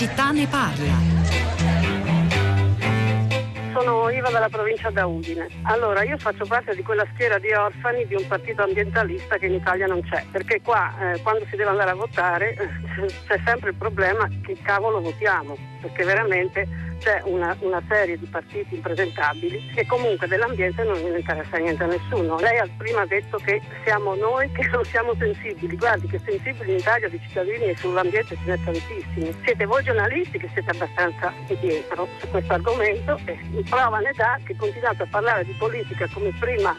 città ne parla sono Iva dalla provincia da Udine. Allora, io faccio parte di quella schiera di orfani di un partito ambientalista che in Italia non c'è, perché qua eh, quando si deve andare a votare c'è sempre il problema che cavolo votiamo, perché veramente c'è una, una, serie di partiti impresentabili e comunque dell'ambiente non interessa niente a nessuno. Lei ha prima detto che siamo noi che non siamo sensibili, guardi che sensibili in Italia di cittadini e sull'ambiente ce ne tantissimi. Siete voi giornalisti che siete abbastanza indietro su questo argomento e prova ne dà che continuate a parlare di politica come prima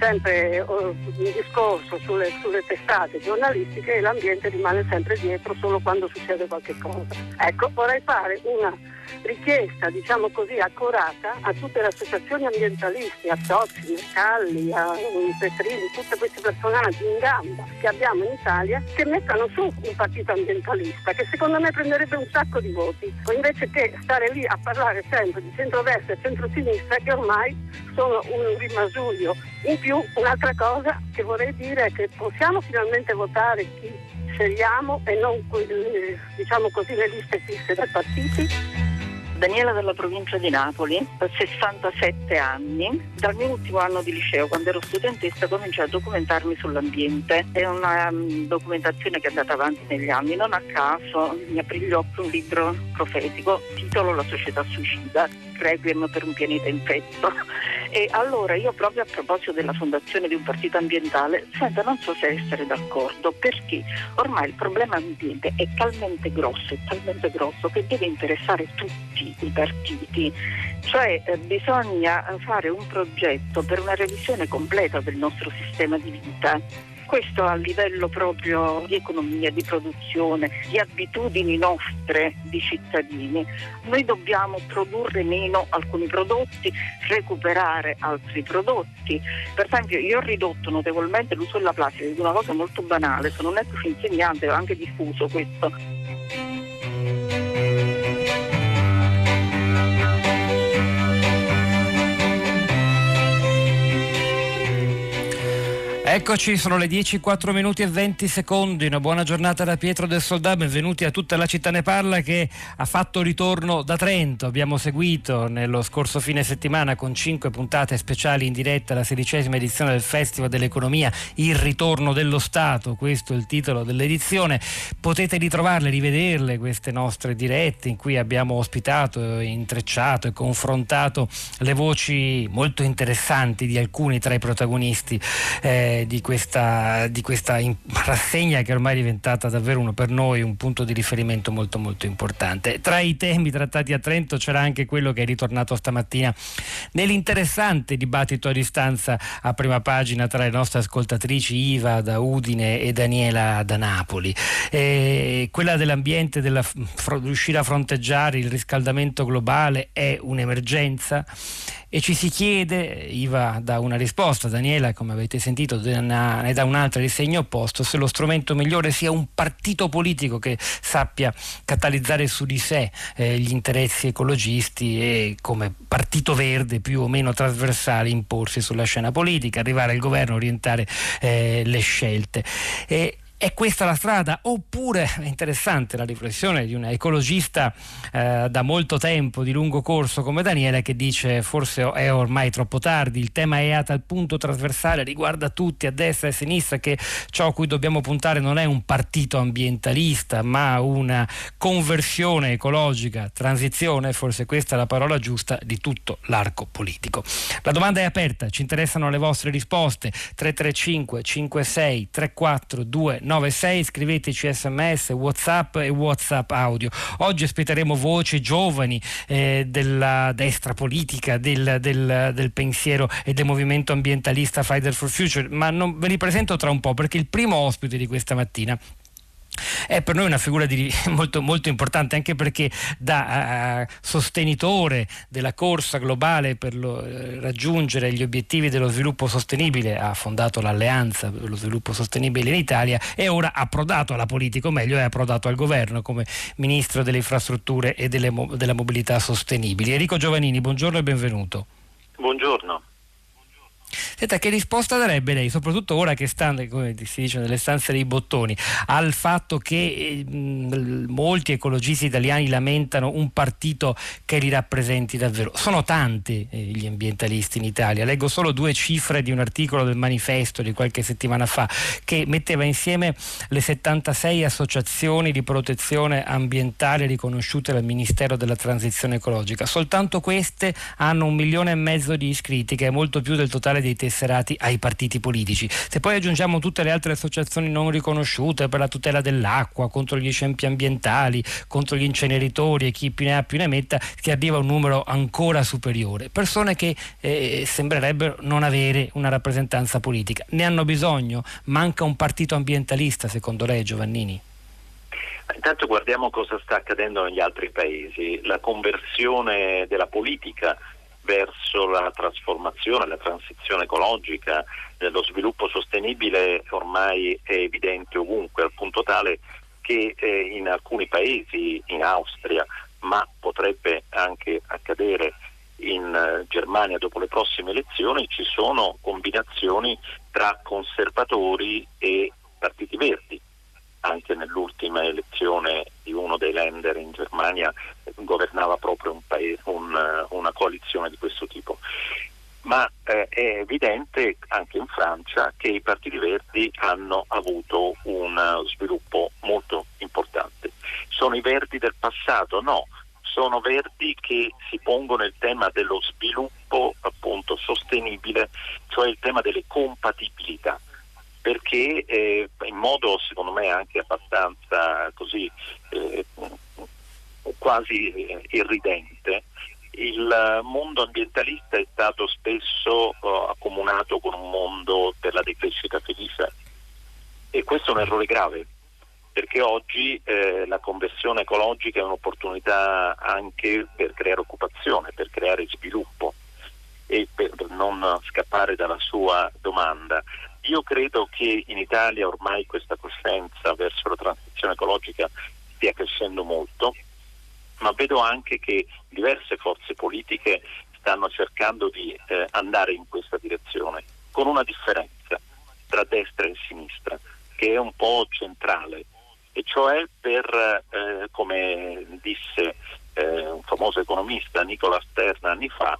sempre un discorso sulle, sulle, testate giornalistiche e l'ambiente rimane sempre dietro solo quando succede qualche cosa. Ecco, vorrei fare una richiesta, diciamo così, accurata a tutte le associazioni ambientaliste, a Tozzi, Mercalli, a Petrini, tutti questi personaggi in gamba che abbiamo in Italia, che mettano su un partito ambientalista che secondo me prenderebbe un sacco di voti, invece che stare lì a parlare sempre di centrodestra e centrosinistra che ormai sono un rimasuglio. In più un'altra cosa che vorrei dire è che possiamo finalmente votare chi scegliamo e non diciamo così le liste fisse dai partiti. Daniela dalla provincia di Napoli, 67 anni. Dal mio ultimo anno di liceo, quando ero studentessa, cominciai a documentarmi sull'ambiente. È una um, documentazione che è andata avanti negli anni. Non a caso mi aprì gli occhi un libro profetico, titolo La società suicida, Requiem per un pianeta infetto. E allora io proprio a proposito della fondazione di un partito ambientale, senta, non so se essere d'accordo, perché ormai il problema ambiente è talmente grosso, è talmente grosso che deve interessare tutti i partiti. Cioè eh, bisogna fare un progetto per una revisione completa del nostro sistema di vita questo a livello proprio di economia, di produzione, di abitudini nostre di cittadini. Noi dobbiamo produrre meno alcuni prodotti, recuperare altri prodotti. Per esempio io ho ridotto notevolmente l'uso della plastica, è una cosa molto banale, sono un ex insegnante, ho anche diffuso questo. Eccoci, sono le 10, 4 minuti e 20 secondi. Una buona giornata da Pietro del Soldà. Benvenuti a tutta la città ne parla che ha fatto ritorno da Trento. Abbiamo seguito nello scorso fine settimana con 5 puntate speciali in diretta la sedicesima edizione del Festival dell'Economia, Il ritorno dello Stato. Questo è il titolo dell'edizione. Potete ritrovarle, rivederle queste nostre dirette in cui abbiamo ospitato, intrecciato e confrontato le voci molto interessanti di alcuni tra i protagonisti. Eh, di questa, di questa rassegna che ormai è diventata davvero uno, per noi un punto di riferimento molto molto importante. Tra i temi trattati a Trento c'era anche quello che è ritornato stamattina nell'interessante dibattito a distanza a prima pagina tra le nostre ascoltatrici Iva da Udine e Daniela da Napoli. E quella dell'ambiente, della, riuscire a fronteggiare il riscaldamento globale è un'emergenza e ci si chiede, Iva dà una risposta, Daniela come avete sentito ne dà un'altra di segno opposto, se lo strumento migliore sia un partito politico che sappia catalizzare su di sé eh, gli interessi ecologisti e come partito verde più o meno trasversale imporsi sulla scena politica, arrivare al governo, orientare eh, le scelte. E, è questa la strada? Oppure è interessante la riflessione di un ecologista eh, da molto tempo, di lungo corso come Daniele, che dice forse è ormai troppo tardi, il tema è a tal punto trasversale, riguarda tutti a destra e a sinistra che ciò a cui dobbiamo puntare non è un partito ambientalista, ma una conversione ecologica, transizione, forse questa è la parola giusta, di tutto l'arco politico. La domanda è aperta, ci interessano le vostre risposte. 335 56 34 2 396, scriveteci sms, whatsapp e whatsapp audio. Oggi ospiteremo voci giovani eh, della destra politica, del, del, del, pensiero e del movimento ambientalista Friday for Future, ma non, ve li presento tra un po' perché il primo ospite di questa mattina è per noi una figura di, molto, molto, importante anche perché da uh, sostenitore della corsa globale per lo, uh, raggiungere gli obiettivi dello sviluppo sostenibile ha fondato l'alleanza per lo sviluppo sostenibile in Italia e ora ha approdato alla politica, o meglio è approdato al governo come ministro delle infrastrutture e delle, della mobilità sostenibili. Enrico Giovannini, buongiorno e benvenuto. Buongiorno. Senta, che risposta darebbe lei, soprattutto ora che sta, come si dice, nelle stanze dei bottoni, al fatto che mh, molti ecologisti italiani lamentano un partito che li rappresenti davvero? Sono tanti eh, gli ambientalisti in Italia, leggo solo due cifre di un articolo del manifesto di qualche settimana fa che metteva insieme le 76 associazioni di protezione ambientale riconosciute dal Ministero della Transizione Ecologica. Soltanto queste hanno un milione e mezzo di iscritti, che è molto più del totale dei tesserati ai partiti politici. Se poi aggiungiamo tutte le altre associazioni non riconosciute per la tutela dell'acqua, contro gli scempi ambientali, contro gli inceneritori e chi più ne ha più ne metta, si arriva a un numero ancora superiore. Persone che eh, sembrerebbero non avere una rappresentanza politica. Ne hanno bisogno? Manca un partito ambientalista, secondo lei, Giovannini? Intanto guardiamo cosa sta accadendo negli altri paesi. La conversione della politica verso la trasformazione, la transizione ecologica, lo sviluppo sostenibile ormai è evidente ovunque, al punto tale che eh, in alcuni paesi, in Austria, ma potrebbe anche accadere in uh, Germania dopo le prossime elezioni, ci sono combinazioni tra conservatori e partiti verdi anche nell'ultima elezione di uno dei lender in Germania governava proprio un paese, un, una coalizione di questo tipo. Ma eh, è evidente anche in Francia che i partiti verdi hanno avuto un sviluppo molto importante. Sono i verdi del passato? No, sono verdi che si pongono il tema dello sviluppo appunto sostenibile, cioè il tema delle compatibilità perché eh, in modo secondo me anche abbastanza così eh, quasi eh, irridente il mondo ambientalista è stato spesso uh, accomunato con un mondo per la decrescita felice e questo è un errore grave perché oggi eh, la conversione ecologica è un'opportunità anche per creare occupazione, per creare sviluppo e per non scappare dalla sua domanda. Io credo che in Italia ormai questa coscienza verso la transizione ecologica stia crescendo molto, ma vedo anche che diverse forze politiche stanno cercando di eh, andare in questa direzione, con una differenza tra destra e sinistra, che è un po' centrale, e cioè per, eh, come disse eh, un famoso economista Nicola Stern anni fa,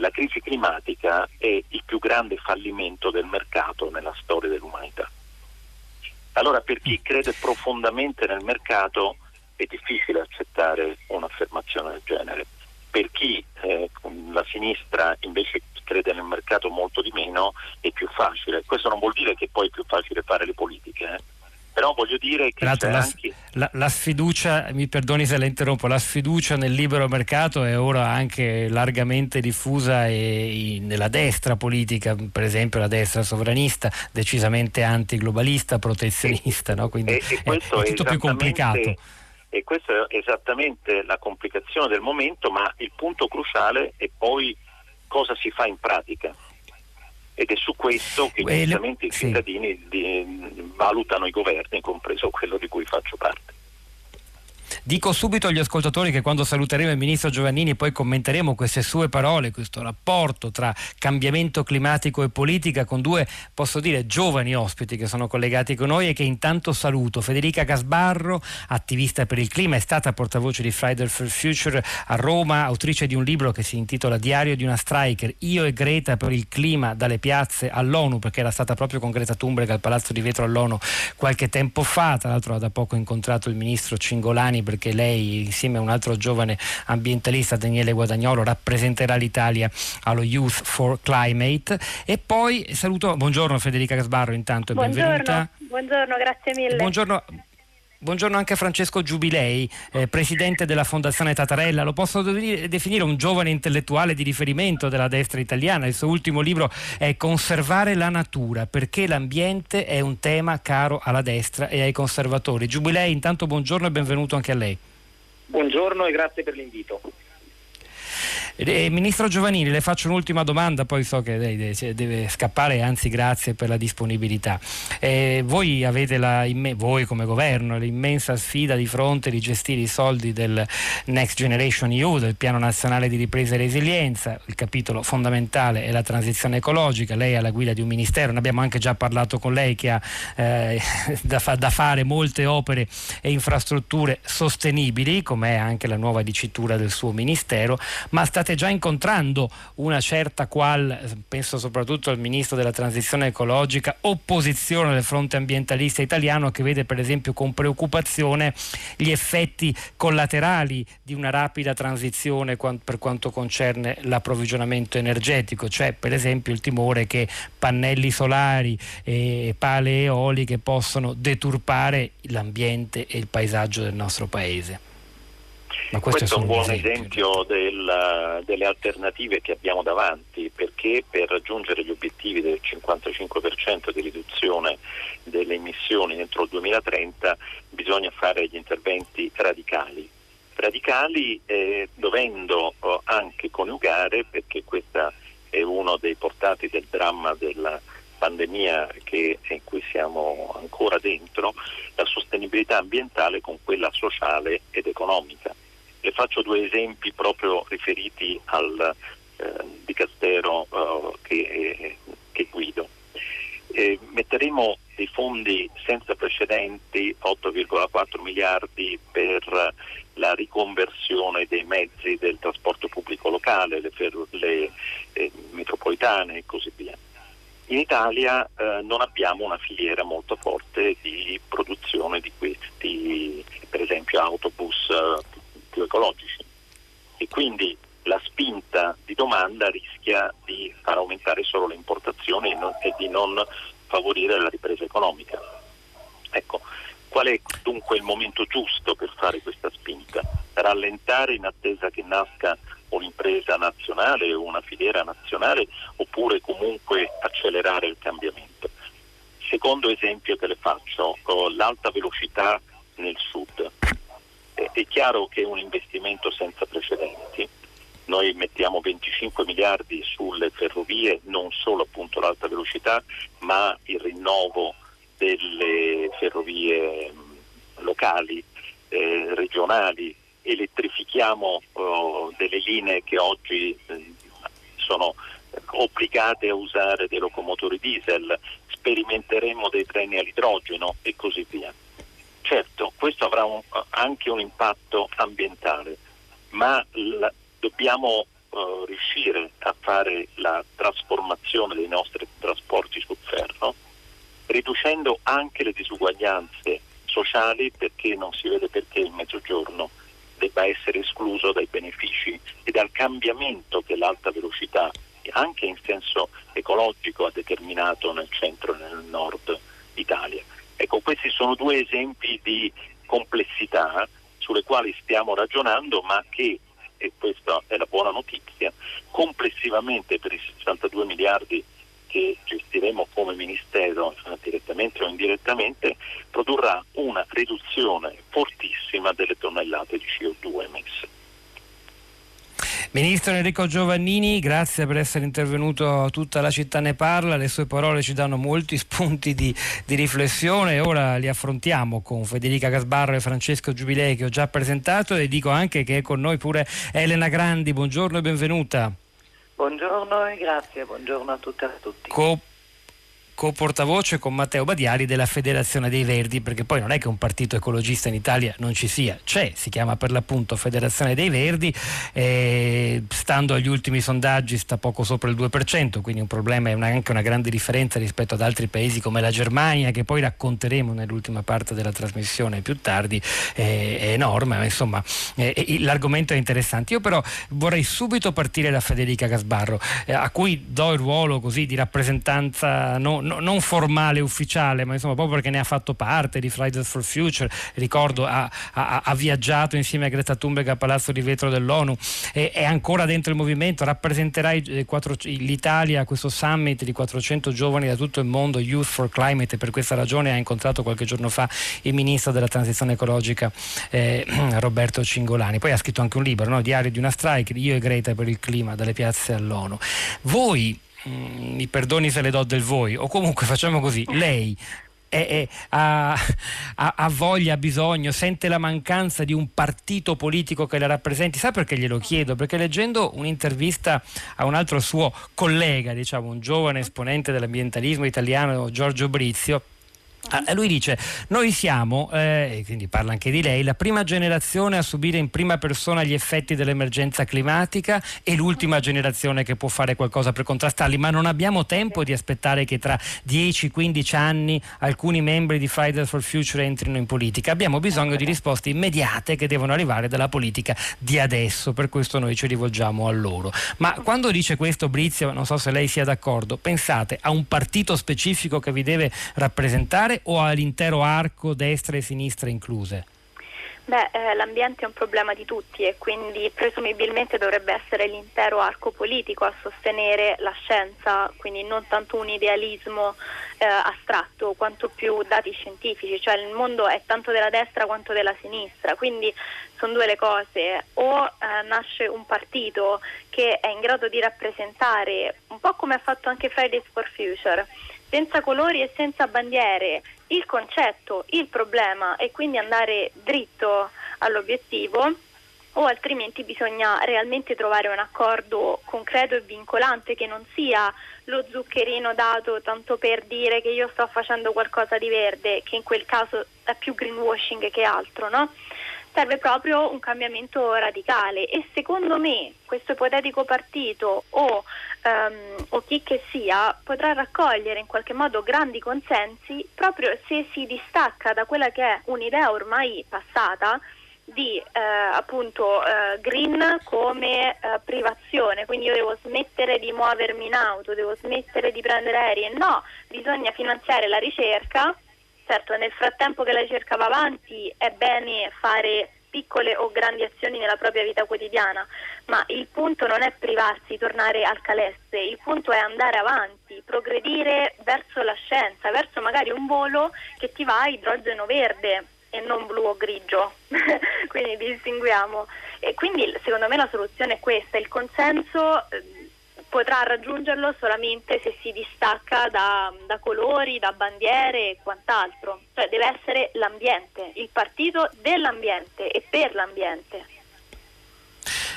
la crisi climatica è il più grande fallimento del mercato nella storia dell'umanità. Allora per chi crede profondamente nel mercato è difficile accettare un'affermazione del genere. Per chi eh, la sinistra invece crede nel mercato molto di meno è più facile. Questo non vuol dire che poi è più facile fare le politiche. Eh? Però voglio dire che la, anche... la, la, sfiducia, mi perdoni se la interrompo, la sfiducia nel libero mercato è ora anche largamente diffusa e, e nella destra politica, per esempio la destra sovranista, decisamente antiglobalista, protezionista, e, no? quindi e, è, è, tutto più complicato. E questa è esattamente la complicazione del momento, ma il punto cruciale è poi cosa si fa in pratica ed è su questo che giustamente i cittadini sì. valutano i governi, compreso quello di cui faccio parte. Dico subito agli ascoltatori che quando saluteremo il ministro Giovannini poi commenteremo queste sue parole, questo rapporto tra cambiamento climatico e politica con due, posso dire, giovani ospiti che sono collegati con noi e che intanto saluto. Federica Casbarro, attivista per il clima, è stata portavoce di Friday for Future a Roma, autrice di un libro che si intitola Diario di una striker, Io e Greta per il clima dalle piazze all'ONU, perché era stata proprio con Greta Thunberg al Palazzo di Vetro all'ONU qualche tempo fa, tra l'altro ha da poco incontrato il ministro Cingolani perché lei insieme a un altro giovane ambientalista Daniele Guadagnolo rappresenterà l'Italia allo Youth for Climate e poi saluto, buongiorno Federica Casbarro intanto buongiorno, benvenuta. Buongiorno, grazie mille. Buongiorno. Buongiorno anche a Francesco Giubilei, eh, presidente della Fondazione Tatarella. Lo posso definire un giovane intellettuale di riferimento della destra italiana. Il suo ultimo libro è Conservare la natura, perché l'ambiente è un tema caro alla destra e ai conservatori. Giubilei, intanto buongiorno e benvenuto anche a lei. Buongiorno e grazie per l'invito. Eh, Ministro Giovannini, le faccio un'ultima domanda, poi so che lei deve, scappare, anzi grazie per la disponibilità. Eh, voi avete la, voi come governo l'immensa sfida di fronte di gestire i soldi del Next Generation EU, del Piano Nazionale di Ripresa e Resilienza, il capitolo fondamentale è la transizione ecologica, lei è alla guida di un ministero, ne abbiamo anche già parlato con lei che ha eh, da, fa, da fare molte opere e infrastrutture sostenibili, come è anche la nuova dicitura del suo ministero, ma state già incontrando una certa qual, penso soprattutto al ministro della transizione ecologica, opposizione del fronte ambientalista italiano che vede per esempio con preoccupazione gli effetti collaterali di una rapida transizione per quanto concerne l'approvvigionamento energetico, cioè per esempio il timore che pannelli solari e pale eoliche possono deturpare l'ambiente e il paesaggio del nostro paese. Questo, è un buon esempio, del, delle alternative che abbiamo davanti, perché per raggiungere gli obiettivi del 55% di riduzione delle emissioni entro il 2030 bisogna fare gli interventi radicali. Radicali eh, dovendo oh, anche coniugare, perché questo è uno dei portati del dramma della pandemia che, in cui siamo ancora dentro, la sostenibilità ambientale con quella sociale ed economica. Le faccio due esempi proprio riferiti al eh, dicastero eh, che, che, guido. Eh, metteremo dei fondi senza precedenti, 8,4 miliardi per la riconversione dei mezzi del trasporto pubblico locale, le, ferro, le eh, metropolitane e così via. In Italia eh, non abbiamo una filiera molto forte di produzione di questi, per esempio, autobus eh, più ecologici e quindi la spinta di domanda rischia di far aumentare solo le importazioni e, non, e di non favorire la ripresa economica. Ecco, qual è dunque il momento giusto per fare questa spinta? Rallentare in attesa che nasca un'impresa nazionale o una filiera nazionale oppure comunque accelerare il cambiamento. Secondo esempio che le faccio, l'alta velocità nel sud. È chiaro che è un investimento senza precedenti. Noi mettiamo 25 miliardi sulle ferrovie, non solo appunto l'alta velocità, ma il rinnovo delle ferrovie locali, eh, regionali, elettrifichiamo uh, delle linee che oggi eh, sono obbligate a usare dei locomotori diesel, sperimenteremo dei treni all'idrogeno e così via. Certo, questo avrà un, anche un impatto ambientale, ma la, dobbiamo uh, riuscire a fare la trasformazione dei nostri trasporti sul ferro, riducendo anche le disuguaglianze sociali perché non si vede perché il mezzogiorno debba essere escluso dai benefici e dal cambiamento che l'alta velocità, anche in senso ecologico, ha determinato nel centro e nel nord Italia. Ecco, questi sono due esempi di complessità sulle quali stiamo ragionando, ma che, e questa è la buona notizia, complessivamente per i 62 miliardi che gestiremo come Ministero direttamente o indirettamente produrrà una riduzione fortissima delle tonnellate di CO2 emesse. Ministro Enrico Giovannini, grazie per essere intervenuto Tutta la città ne parla, le sue parole ci danno molti spunti di, di riflessione ora li affrontiamo con Federica Gasbarro e Francesco Giubilei che ho già presentato e dico anche che è con noi pure Elena Grandi, buongiorno e benvenuta. Buongiorno e grazie, buongiorno a tutte e a tutti. Co- co-portavoce con Matteo Badiali della Federazione dei Verdi, perché poi non è che un partito ecologista in Italia non ci sia, c'è, si chiama per l'appunto Federazione dei Verdi, eh, stando agli ultimi sondaggi sta poco sopra il 2%, quindi un problema e anche una grande differenza rispetto ad altri paesi come la Germania, che poi racconteremo nell'ultima parte della trasmissione più tardi, eh, è enorme, ma insomma eh, l'argomento è interessante. Io però vorrei subito partire da Federica Gasbarro, eh, a cui do il ruolo così di rappresentanza non no, non formale, ufficiale, ma insomma proprio perché ne ha fatto parte di Fridays for Future, ricordo ha, ha, ha viaggiato insieme a Greta Thunberg a Palazzo di Vetro dell'ONU, è, è ancora dentro il movimento, rappresenterà i, quattro, l'Italia a questo summit di 400 giovani da tutto il mondo, Youth for Climate, e per questa ragione ha incontrato qualche giorno fa il ministro della transizione ecologica eh, Roberto Cingolani. Poi ha scritto anche un libro, no? Diario di una strike, Io e Greta per il clima, dalle piazze all'ONU. Voi, mm, mi perdoni se le do del voi, o comunque facciamo così, lei è, è, ha, ha, ha, voglia, ha bisogno, sente la mancanza di un partito politico che la rappresenti. Sa perché glielo chiedo? Perché leggendo un'intervista a un altro suo collega, diciamo, un giovane esponente dell'ambientalismo italiano, Giorgio Brizio, Ah, lui dice, noi siamo, eh, quindi parla anche di lei, la prima generazione a subire in prima persona gli effetti dell'emergenza climatica e l'ultima generazione che può fare qualcosa per contrastarli, ma non abbiamo tempo di aspettare che tra 10-15 anni alcuni membri di Fridays for Future entrino in politica. Abbiamo bisogno di risposte immediate che devono arrivare dalla politica di adesso, per questo noi ci rivolgiamo a loro. Ma quando dice questo Brizio, non so se lei sia d'accordo, pensate a un partito specifico che vi deve rappresentare o all'intero arco destra e sinistra incluse? Beh, eh, l'ambiente è un problema di tutti e quindi presumibilmente dovrebbe essere l'intero arco politico a sostenere la scienza, quindi non tanto un idealismo eh, astratto quanto più dati scientifici, cioè il mondo è tanto della destra quanto della sinistra, quindi sono due le cose, o eh, nasce un partito che è in grado di rappresentare, un po' come ha fatto anche Fridays for Future, senza colori e senza bandiere il concetto, il problema e quindi andare dritto all'obiettivo o altrimenti bisogna realmente trovare un accordo concreto e vincolante che non sia lo zuccherino dato tanto per dire che io sto facendo qualcosa di verde, che in quel caso è più greenwashing che altro, no? Serve proprio un cambiamento radicale e secondo me questo ipotetico partito o, um, o, chi che sia potrà raccogliere in qualche modo grandi consensi proprio se si distacca da quella che è un'idea ormai passata di eh, appunto eh, green come eh, privazione, quindi io devo smettere di muovermi in auto, devo smettere di prendere aerei, no, bisogna finanziare la ricerca Certo, nel frattempo che la ricerca va avanti è bene fare piccole o grandi azioni nella propria vita quotidiana, ma il punto non è privarsi, tornare al calesse, il punto è andare avanti, progredire verso la scienza, verso magari un volo che ti va a idrogeno verde e non blu o grigio, quindi distinguiamo. E quindi secondo me la soluzione è questa, il consenso eh, potrà raggiungerlo solamente se si distacca da, da, colori, da bandiere e quant'altro. Cioè deve essere l'ambiente, il partito dell'ambiente e per l'ambiente.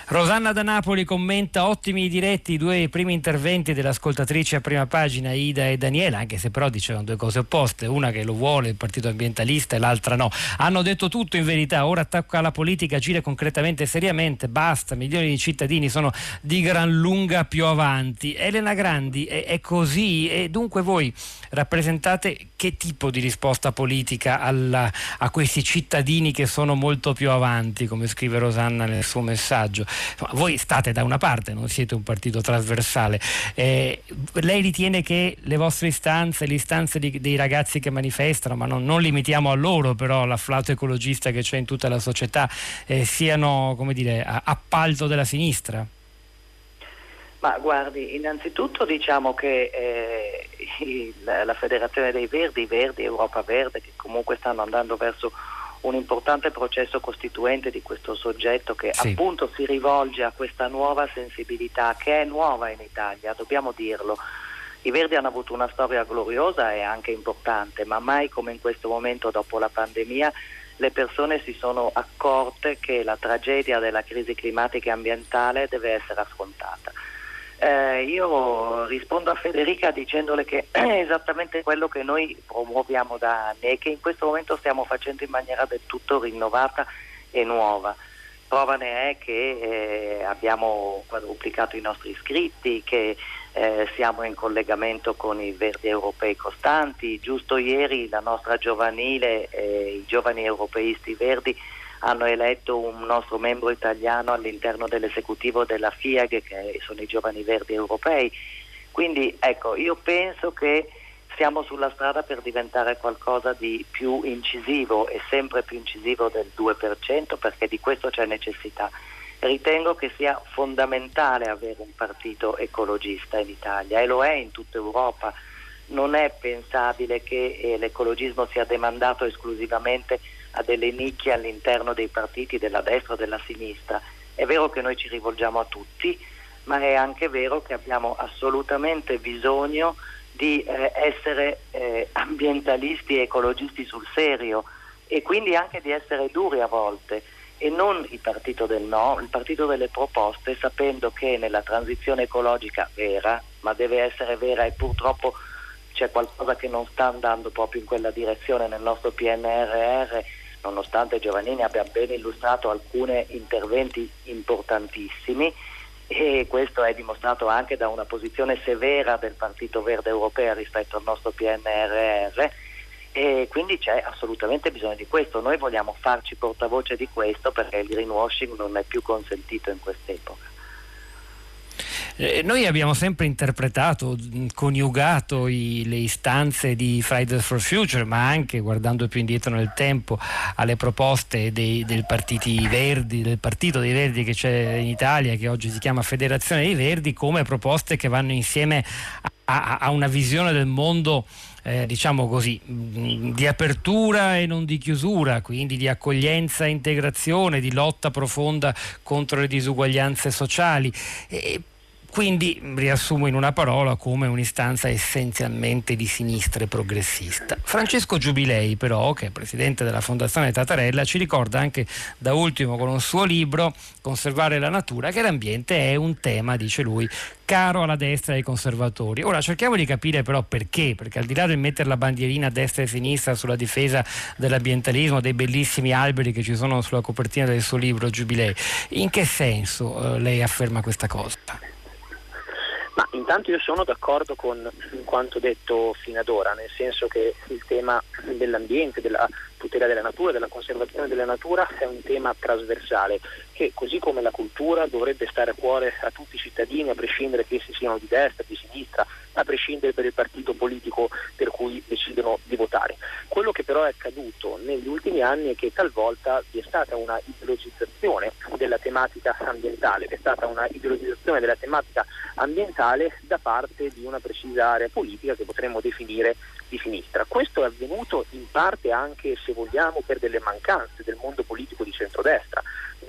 Rosanna da Napoli commenta ottimi diretti i due primi interventi delle ascoltatrici a prima pagina Ida e Daniela, anche se però dicevano due cose opposte, una che lo vuole il partito ambientalista e l'altra no. Hanno detto tutto in verità, ora attacca la politica, agire concretamente e seriamente, basta, milioni di cittadini sono di gran lunga più avanti. Elena Grandi è, è così e dunque voi rappresentate che tipo di risposta politica alla, a questi cittadini che sono molto più avanti, come scrive Rosanna nel suo messaggio? Voi state da una parte, non siete un partito trasversale. Eh, lei ritiene che le vostre istanze, le istanze di, dei ragazzi che manifestano, ma non, non, limitiamo a loro però l'afflato ecologista che c'è in tutta la società, eh, siano come dire, appalto della sinistra? Ma guardi, innanzitutto diciamo che eh, il, la Federazione dei Verdi, Verdi, Europa Verde, che comunque stanno andando verso un importante processo costituente di questo soggetto che sì. appunto si rivolge a questa nuova sensibilità che è nuova in Italia, dobbiamo dirlo. I Verdi hanno avuto una storia gloriosa e anche importante, ma mai come in questo momento dopo la pandemia le persone si sono accorte che la tragedia della crisi climatica e ambientale deve essere affrontata. Eh, io rispondo a Federica dicendole che è esattamente quello che noi promuoviamo da anni e che in questo momento stiamo facendo in maniera del tutto rinnovata e nuova. Prova ne è che eh, abbiamo quadruplicato i nostri iscritti, che eh, siamo in collegamento con i Verdi Europei Costanti. Giusto ieri la nostra giovanile, i giovani europeisti verdi hanno eletto un nostro membro italiano all'interno dell'esecutivo della FIAG, che sono i giovani verdi europei. Quindi ecco, io penso che siamo sulla strada per diventare qualcosa di più incisivo e sempre più incisivo del 2% perché di questo c'è necessità. Ritengo che sia fondamentale avere un partito ecologista in Italia e lo è in tutta Europa. Non è pensabile che eh, l'ecologismo sia demandato esclusivamente a delle nicchie all'interno dei partiti della destra o della sinistra. È vero che noi ci rivolgiamo a tutti, ma è anche vero che abbiamo assolutamente bisogno di eh, essere eh, ambientalisti e ecologisti sul serio e quindi anche di essere duri a volte e non il partito del no, il partito delle proposte, sapendo che nella transizione ecologica vera, ma deve essere vera e purtroppo c'è qualcosa che non sta andando proprio in quella direzione nel nostro PNRR, nonostante Giovannini abbia ben illustrato alcuni interventi importantissimi e questo è dimostrato anche da una posizione severa del Partito Verde Europeo rispetto al nostro PNRR e quindi c'è assolutamente bisogno di questo. Noi vogliamo farci portavoce di questo perché il greenwashing non è più consentito in quest'epoca. Eh, noi abbiamo sempre interpretato, coniugato i, le istanze di Fridays for Future, ma anche guardando più indietro nel tempo alle proposte dei, del Verdi, del Partito dei Verdi che c'è in Italia, che oggi si chiama Federazione dei Verdi, come proposte che vanno insieme a, a una visione del mondo eh, diciamo così, di apertura e non di chiusura, quindi di accoglienza e integrazione, di lotta profonda contro le disuguaglianze sociali. E quindi riassumo in una parola come un'istanza essenzialmente di sinistra e progressista. Francesco Giubilei però, che è presidente della Fondazione Tatarella, ci ricorda anche da ultimo con un suo libro Conservare la natura che l'ambiente è un tema, dice lui, caro alla destra e ai conservatori. Ora cerchiamo di capire però perché, perché al di là del mettere la bandierina a destra e a sinistra sulla difesa dell'ambientalismo, dei bellissimi alberi che ci sono sulla copertina del suo libro Giubilei, in che senso eh, lei afferma questa cosa? Ma intanto io sono d'accordo con quanto detto fino ad ora, nel senso che il tema dell'ambiente, della tutela della natura, della conservazione della natura è un tema trasversale che così come la cultura dovrebbe stare a cuore a tutti i cittadini, a prescindere che essi siano di destra, di sinistra, a prescindere per il partito politico per cui decidono di votare. Quello che però è accaduto negli ultimi anni è che talvolta vi è stata una ideologizzazione della tematica ambientale, vi è stata una ideologizzazione della tematica ambientale da parte di una precisa area politica che potremmo definire di sinistra. Questo è avvenuto in parte anche, se vogliamo, per delle mancanze del mondo politico di centrodestra,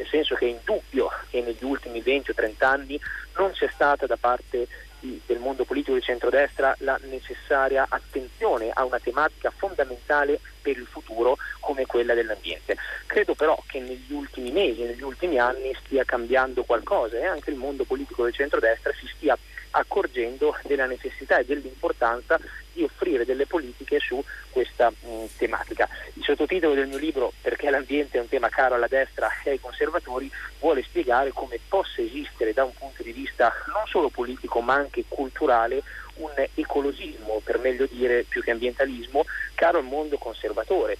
nel senso che è indubbio che negli ultimi 20 o 30 anni non c'è stata da parte del mondo politico di centrodestra la necessaria attenzione a una tematica fondamentale per il futuro come quella dell'ambiente. Credo però che negli ultimi mesi, negli ultimi anni stia cambiando qualcosa e anche il mondo politico del centrodestra si stia accorgendo della necessità e dell'importanza di offrire delle politiche su questa mh, mm, tematica. Il sottotitolo del mio libro, Perché l'ambiente è un tema caro alla destra e ai conservatori, vuole spiegare come possa esistere da un punto di vista non solo politico ma anche culturale un ecologismo, per meglio dire più che ambientalismo, caro al mondo conservatore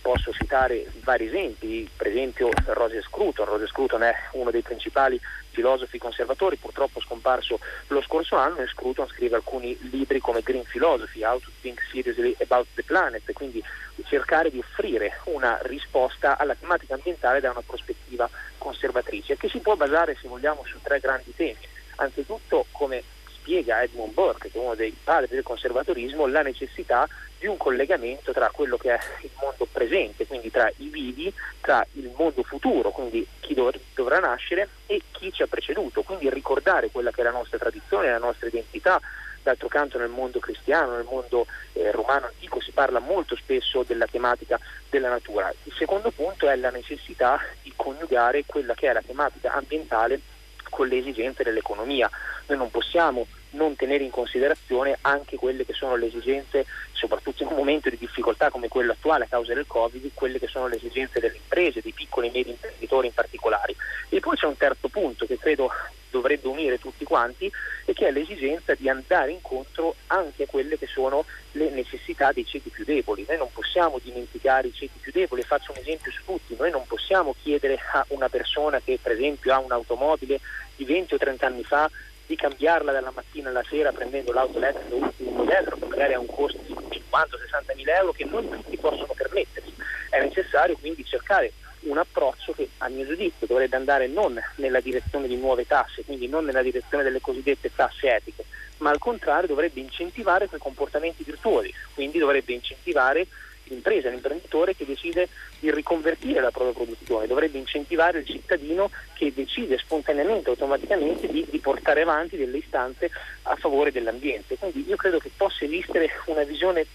posso citare vari esempi, per esempio Roger Scruton. Roger Scruton è uno dei principali filosofi conservatori, purtroppo scomparso lo scorso anno e Scruton scrive alcuni libri come Green Philosophy, How to Think Seriously About the Planet, quindi cercare di offrire una risposta alla tematica ambientale da una prospettiva conservatrice, che si può basare, se vogliamo, su tre grandi temi. Anzitutto, come spiega Edmund Burke, che è uno dei padri del conservatorismo, la necessità di un collegamento tra quello che è il mondo presente, quindi tra i vivi, tra il mondo futuro, quindi chi dov- dovrà nascere e chi ci ha preceduto, quindi ricordare quella che è la nostra tradizione, la nostra identità. D'altro canto nel mondo cristiano, nel mondo eh, romano antico si parla molto spesso della tematica della natura. Il secondo punto è la necessità di coniugare quella che è la tematica ambientale con le esigenze dell'economia. Noi non possiamo non tenere in considerazione anche quelle che sono le esigenze, soprattutto in un momento di difficoltà come quello attuale a causa del Covid, quelle che sono le esigenze delle imprese, dei piccoli e medi imprenditori in particolare. E poi c'è un terzo punto che credo dovrebbe unire tutti quanti e che è l'esigenza di andare incontro anche a quelle che sono le necessità dei ceti più deboli. Noi non possiamo dimenticare i ceti più deboli, faccio un esempio su tutti, noi non possiamo chiedere a una persona che per esempio ha un'automobile di 20 o 30 anni fa di cambiarla dalla mattina alla sera prendendo l'auto elettrica ultimo modello che magari ha un costo di 50-60 mila euro che non tutti possono permettersi. È necessario quindi cercare un approccio che a mio giudizio dovrebbe andare non nella direzione di nuove tasse, quindi non nella direzione delle cosiddette tasse etiche, ma al contrario dovrebbe incentivare quei comportamenti virtuosi, quindi dovrebbe incentivare l'impresa, l'imprenditore che decide di riconvertire la propria produzione, dovrebbe incentivare il cittadino che decide spontaneamente, automaticamente di, di, portare avanti delle istanze a favore dell'ambiente. Quindi io credo che possa esistere una visione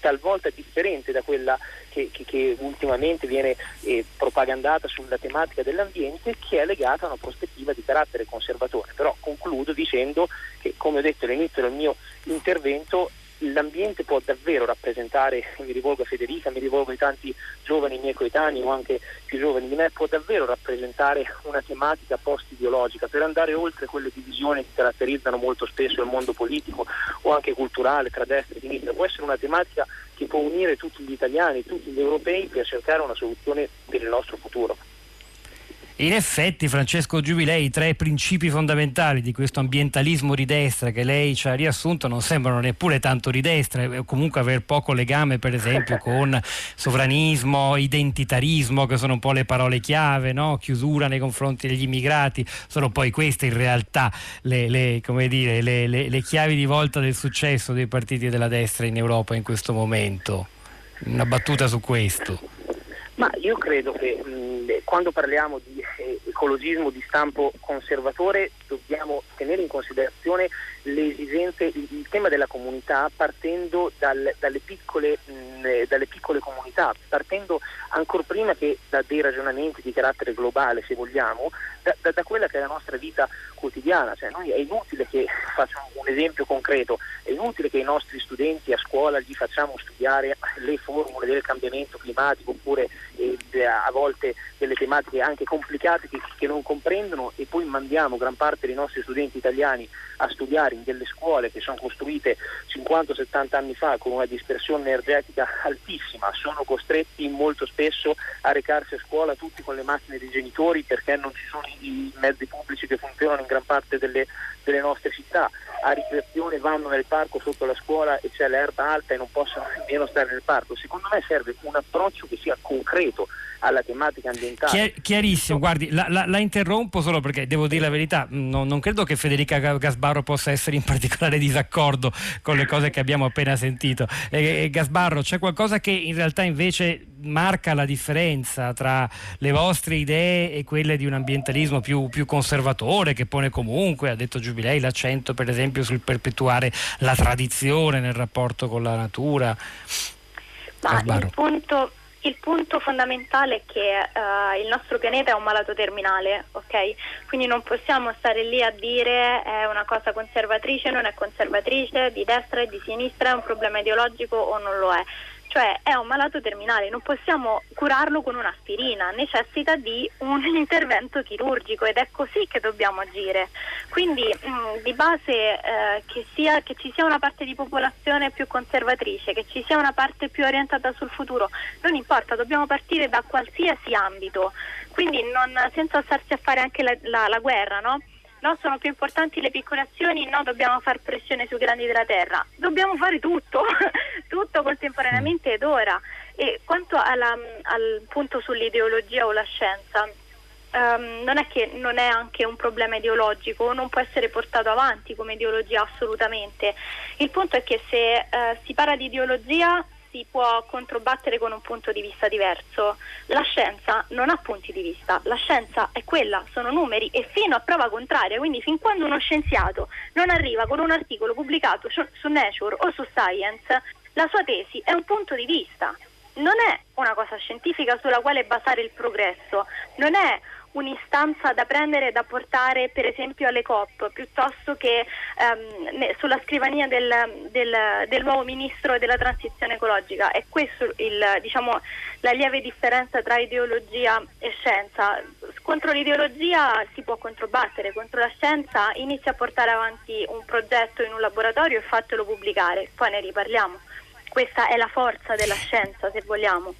talvolta differente da quella che, che, che ultimamente viene eh, propagandata sulla tematica dell'ambiente, che è legata a una prospettiva di carattere conservatore. Però concludo dicendo che, come ho detto all'inizio del mio intervento, l'ambiente può davvero rappresentare, mi rivolgo a Federica, mi rivolgo ai tanti giovani miei coetanei o anche più giovani di me, può davvero rappresentare una tematica post-ideologica per andare oltre quelle divisioni che caratterizzano molto spesso il mondo politico o anche culturale tra destra e sinistra, può essere una tematica che può unire tutti gli italiani, tutti gli europei per cercare una soluzione per il nostro futuro. In effetti, Francesco Giubilei, i tre principi fondamentali di questo ambientalismo di destra che lei ci ha riassunto non sembrano neppure tanto di destra, o comunque aver poco legame, per esempio, con sovranismo, identitarismo, che sono un po' le parole chiave, no? chiusura nei confronti degli immigrati. Sono poi queste in realtà le, le, dire, le, le chiavi di volta del successo dei partiti della destra in Europa in questo momento. Una battuta su questo. Ma io credo che mh, quando parliamo di eh, ecologismo di stampo conservatore dobbiamo tenere in considerazione le esigenze, il, tema della comunità partendo dal, dalle, piccole, mh, dalle, piccole, comunità, partendo ancora prima che da dei ragionamenti di carattere globale, se vogliamo, da, da, da quella che è la nostra vita quotidiana. Cioè, noi è inutile che, faccio un esempio concreto, è inutile che i nostri studenti a scuola gli facciamo studiare le formule del cambiamento climatico oppure eh, a volte delle tematiche anche complicate che, che non comprendono e poi mandiamo gran parte dei nostri studenti italiani a studiare in delle scuole che sono costruite 50-70 anni fa con una dispersione energetica altissima, sono costretti molto spesso a recarsi a scuola tutti con le macchine dei genitori perché non ci sono i mezzi pubblici che funzionano in gran parte delle, delle nostre città, a ricreazione vanno nel parco sotto la scuola e c'è l'erba alta e non possono nemmeno stare nel parco. Secondo me serve un approccio che sia concreto alla tematica ambientale. Chiar- chiarissimo, guardi, la, la, la, interrompo solo perché devo dire la verità, no, non credo che Federica Gasbarro possa essere in particolare disaccordo con le cose che abbiamo appena sentito. Eh, Gasbarro, c'è qualcosa che in realtà invece marca la differenza tra le vostre idee e quelle di un ambientalismo più, più conservatore che pone comunque, ha detto Giubilei, l'accento per esempio sul perpetuare la tradizione nel rapporto con la natura. Ma il punto, il punto fondamentale è che uh, il nostro pianeta è un malato terminale, ok? Quindi non possiamo stare lì a dire è una cosa conservatrice, non è conservatrice, di destra e di sinistra, è un problema ideologico o non lo è cioè è un malato terminale, non possiamo curarlo con un'aspirina, necessita di un intervento chirurgico ed è così che dobbiamo agire. Quindi mh, mm, di base eh, che, sia, che, ci sia una parte di popolazione più conservatrice, che ci sia una parte più orientata sul futuro, non importa, dobbiamo partire da qualsiasi ambito, quindi non, senza starsi a fare anche la, la, la guerra, no? No, sono più importanti le piccole azioni, no, dobbiamo fare pressione sui grandi della terra. Dobbiamo fare tutto, tutto contemporaneamente ed ora. E quanto alla, al punto sull'ideologia o la scienza, um, non è che non è anche un problema ideologico, non può essere portato avanti come ideologia assolutamente. Il punto è che se uh, si parla di ideologia si può controbattere con un punto di vista diverso. La scienza non ha punti di vista, la scienza è quella, sono numeri e fino a prova contraria, quindi fin quando uno scienziato non arriva con un articolo pubblicato su Nature o su Science, la sua tesi è un punto di vista, non è una cosa scientifica sulla quale basare il progresso, non è un'istanza da prendere e da portare per esempio alle COP piuttosto che ehm, sulla scrivania del, del, del, nuovo ministro della transizione ecologica. È questa diciamo, la lieve differenza tra ideologia e scienza. Contro l'ideologia si può controbattere, contro la scienza inizia a portare avanti un progetto in un laboratorio e fatelo pubblicare, poi ne riparliamo. Questa è la forza della scienza, se vogliamo.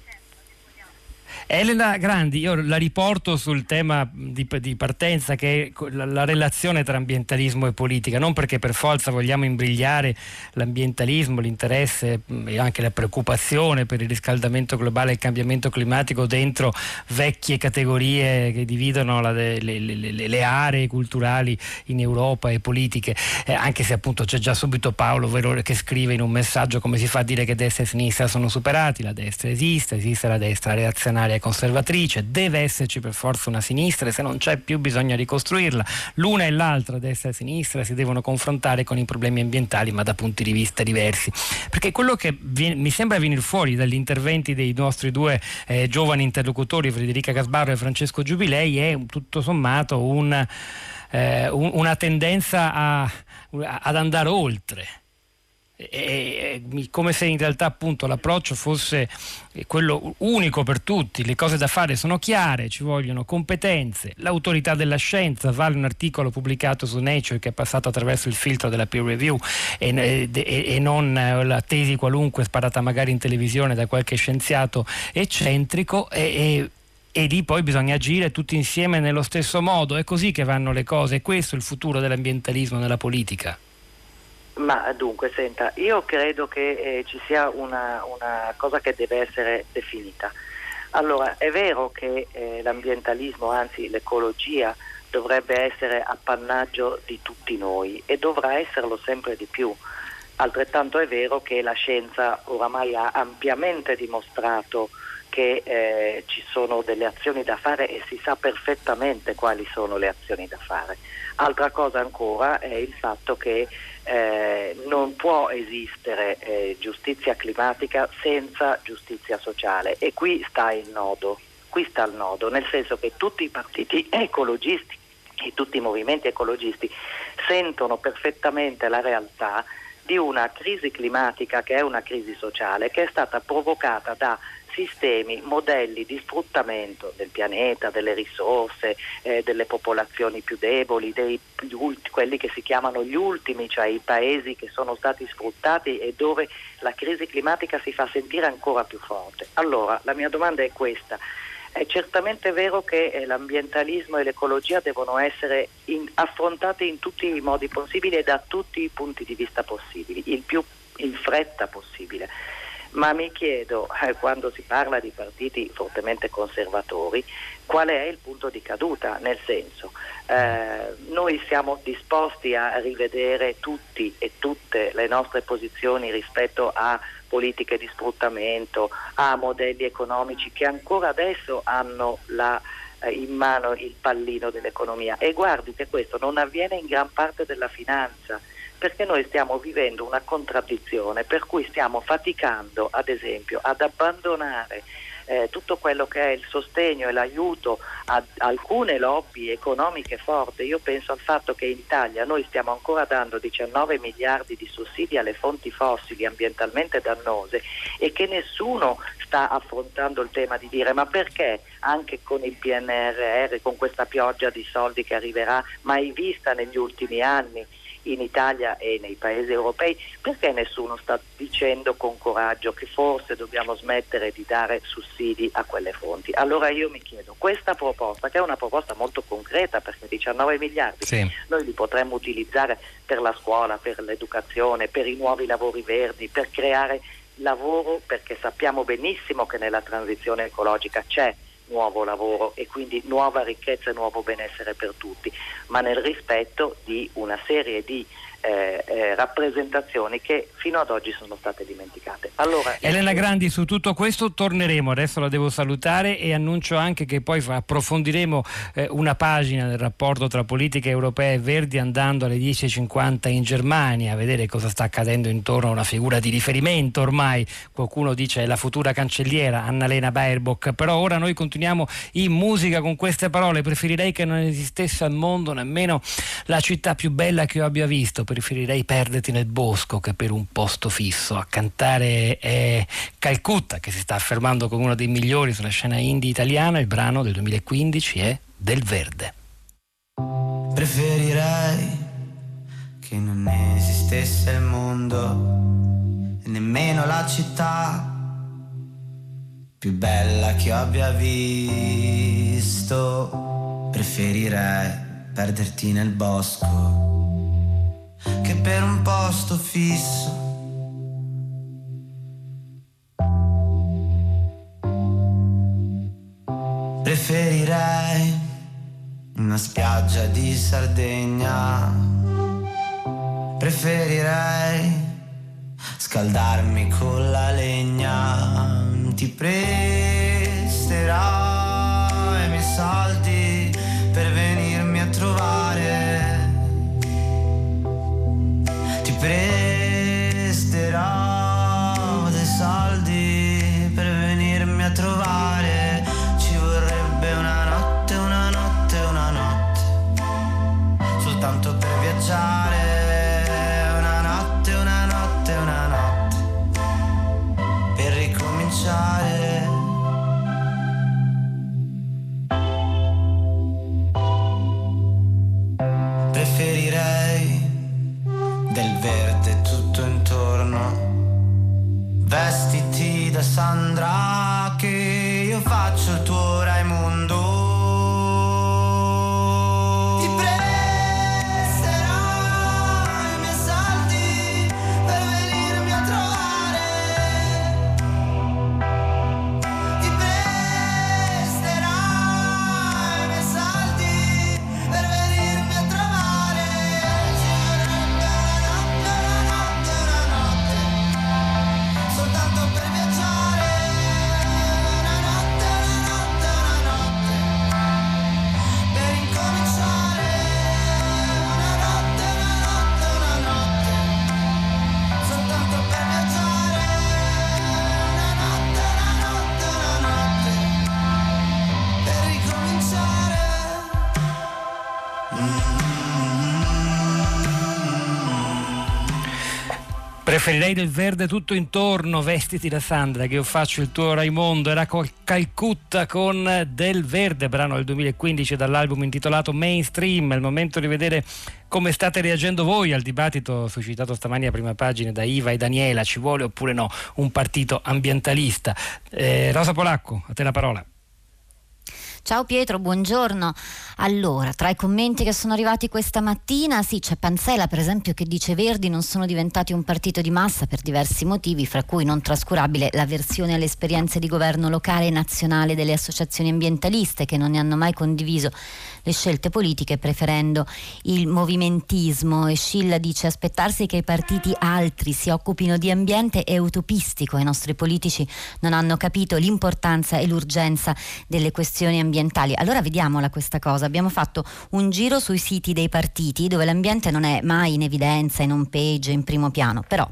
Elena Grandi, io la riporto sul tema di, di partenza che è la, la, relazione tra ambientalismo e politica, non perché per forza vogliamo imbrigliare l'ambientalismo, l'interesse e anche la preoccupazione per il riscaldamento globale e il cambiamento climatico dentro vecchie categorie che dividono la, le, le, le, le, aree culturali in Europa e politiche, eh, anche se appunto c'è già subito Paolo Verore che scrive in un messaggio come si fa a dire che destra e sinistra sono superati, la destra esiste, esiste la destra reazionaria conservatrice, deve esserci per forza una sinistra e se non c'è più bisogna ricostruirla. L'una e l'altra, destra e sinistra, si devono confrontare con i problemi ambientali ma da punti di vista diversi. Perché quello che viene, mi sembra venire fuori dagli interventi dei nostri due eh, giovani interlocutori, Federica Casbarro e Francesco Giubilei, è tutto sommato un, eh, un, una tendenza a, ad andare oltre è come se in realtà appunto l'approccio fosse quello unico per tutti, le cose da fare sono chiare, ci vogliono competenze, l'autorità della scienza, vale un articolo pubblicato su Nature che è passato attraverso il filtro della peer review e, e, e non la tesi qualunque sparata magari in televisione da qualche scienziato eccentrico e, e lì poi bisogna agire tutti insieme nello stesso modo, è così che vanno le cose, è questo il futuro dell'ambientalismo nella politica. Ma dunque, senta, io credo che eh, ci sia una, una, cosa che deve essere definita. Allora, è vero che eh, l'ambientalismo, anzi l'ecologia, dovrebbe essere appannaggio di tutti noi e dovrà esserlo sempre di più. Altrettanto è vero che la scienza oramai ha ampiamente dimostrato che eh, ci sono delle azioni da fare e si sa perfettamente quali sono le azioni da fare. Altra cosa ancora è il fatto che eh, non può esistere eh, giustizia climatica senza giustizia sociale. E qui sta il nodo, qui sta il nodo, nel senso che tutti i partiti ecologisti e tutti i movimenti ecologisti sentono perfettamente la realtà di una crisi climatica che è una crisi sociale che è stata provocata da sistemi, modelli di sfruttamento del pianeta, delle risorse, eh, delle popolazioni più deboli, dei, ulti, quelli che si chiamano gli ultimi, cioè i paesi che sono stati sfruttati e dove la crisi climatica si fa sentire ancora più forte. Allora, la mia domanda è questa. È certamente vero che eh, l'ambientalismo e l'ecologia devono essere in, affrontate in tutti i modi possibili e da tutti i punti di vista possibili, il più in fretta possibile ma mi chiedo, eh, quando si parla di partiti fortemente conservatori, qual è il punto di caduta, nel senso eh, noi siamo disposti a rivedere tutti e tutte le nostre posizioni rispetto a politiche di sfruttamento, a modelli economici che ancora adesso hanno la, eh, in mano il pallino dell'economia. E guardi che questo non avviene in gran parte della finanza perché noi stiamo vivendo una contraddizione per cui stiamo faticando ad esempio ad abbandonare eh, tutto quello che è il sostegno e l'aiuto a alcune lobby economiche forti. Io penso al fatto che in Italia noi stiamo ancora dando 19 miliardi di sussidi alle fonti fossili ambientalmente dannose e che nessuno sta affrontando il tema di dire ma perché anche con il PNRR, con questa pioggia di soldi che arriverà mai vista negli ultimi anni, in Italia e nei paesi europei, perché nessuno sta dicendo con coraggio che forse dobbiamo smettere di dare sussidi a quelle fonti? Allora io mi chiedo, questa proposta, che è una proposta molto concreta perché 19 miliardi, sì. noi li potremmo utilizzare per la scuola, per l'educazione, per i nuovi lavori verdi, per creare lavoro perché sappiamo benissimo che nella transizione ecologica c'è nuovo lavoro e quindi nuova ricchezza e nuovo benessere per tutti, ma nel rispetto di una serie di eh, eh, rappresentazioni che fino ad oggi sono state dimenticate. Allora, Elena Grandi, su tutto questo torneremo, adesso la devo salutare e annuncio anche che poi approfondiremo eh, una pagina del rapporto tra politiche europee e verdi andando alle 10.50 in Germania a vedere cosa sta accadendo intorno a una figura di riferimento ormai, qualcuno dice la futura cancelliera Annalena Baerbock, però ora noi continuiamo in musica con queste parole, preferirei che non esistesse al mondo nemmeno la città più bella che io abbia visto preferirei perderti nel bosco che per un posto fisso. A cantare è Calcutta che si sta affermando come uno dei migliori sulla scena indie italiana. Il brano del 2015 è Del Verde. Preferirei che non esistesse il mondo e nemmeno la città più bella che abbia visto. Preferirei perderti nel bosco che per un posto fisso. Preferirei una spiaggia di Sardegna. Preferirei scaldarmi con la legna. Ti presterò i miei soldi Ti Preferirei del verde tutto intorno, vestiti da Sandra, che io faccio il tuo Raimondo. Era col Calcutta con Del Verde, brano del 2015 dall'album intitolato Mainstream. È il momento di vedere come state reagendo voi al dibattito suscitato stamani a prima pagina da Iva e Daniela. Ci vuole oppure no un partito ambientalista? Eh, Rosa Polacco, a te la parola. Ciao Pietro, buongiorno. Allora, tra i commenti che sono arrivati questa mattina, sì, c'è Panzela per esempio che dice Verdi non sono diventati un partito di massa per diversi motivi, fra cui non trascurabile l'avversione alle esperienze di governo locale e nazionale delle associazioni ambientaliste che non ne hanno mai condiviso le scelte politiche preferendo il movimentismo e Scilla dice aspettarsi che i partiti altri si occupino di ambiente è utopistico, i nostri politici non hanno capito l'importanza e l'urgenza delle questioni ambientali. Allora vediamola questa cosa, abbiamo fatto un giro sui siti dei partiti dove l'ambiente non è mai in evidenza, in home page, in primo piano, però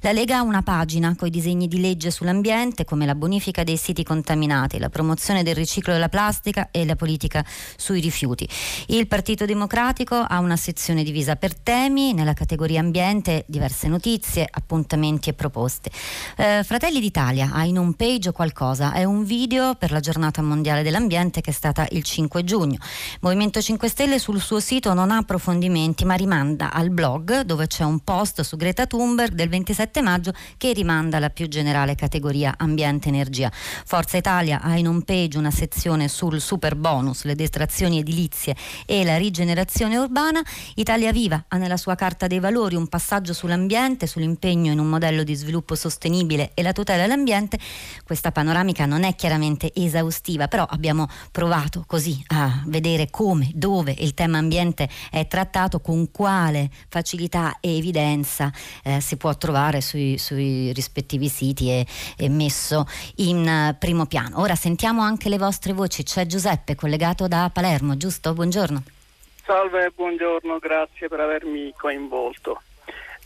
la Lega ha una pagina con i disegni di legge sull'ambiente come la bonifica dei siti contaminati, la promozione del riciclo della plastica e la politica sui rifiuti. Il Partito Democratico ha una sezione divisa per temi, nella categoria ambiente diverse notizie, appuntamenti e proposte. Eh, Fratelli d'Italia ha in home page qualcosa, è un video per la giornata mondiale dell'ambiente che è stata il 5 giugno. Movimento 5 Stelle sul suo sito non ha approfondimenti ma rimanda al blog dove c'è un post su Greta Thunberg del 27 maggio che rimanda alla più generale categoria ambiente-energia. Forza Italia ha in home page una sezione sul super bonus, le detrazioni edilizie e la rigenerazione urbana. Italia Viva ha nella sua carta dei valori un passaggio sull'ambiente, sull'impegno in un modello di sviluppo sostenibile e la tutela dell'ambiente. Questa panoramica non è chiaramente esaustiva, però abbiamo provato così a vedere come, dove il tema ambiente è trattato, con quale facilità e evidenza eh, si può trovare sui, sui rispettivi siti e, e messo in eh, primo piano. Ora sentiamo anche le vostre voci. C'è Giuseppe collegato da Palermo, giusto? Buongiorno. Salve, buongiorno, grazie per avermi coinvolto.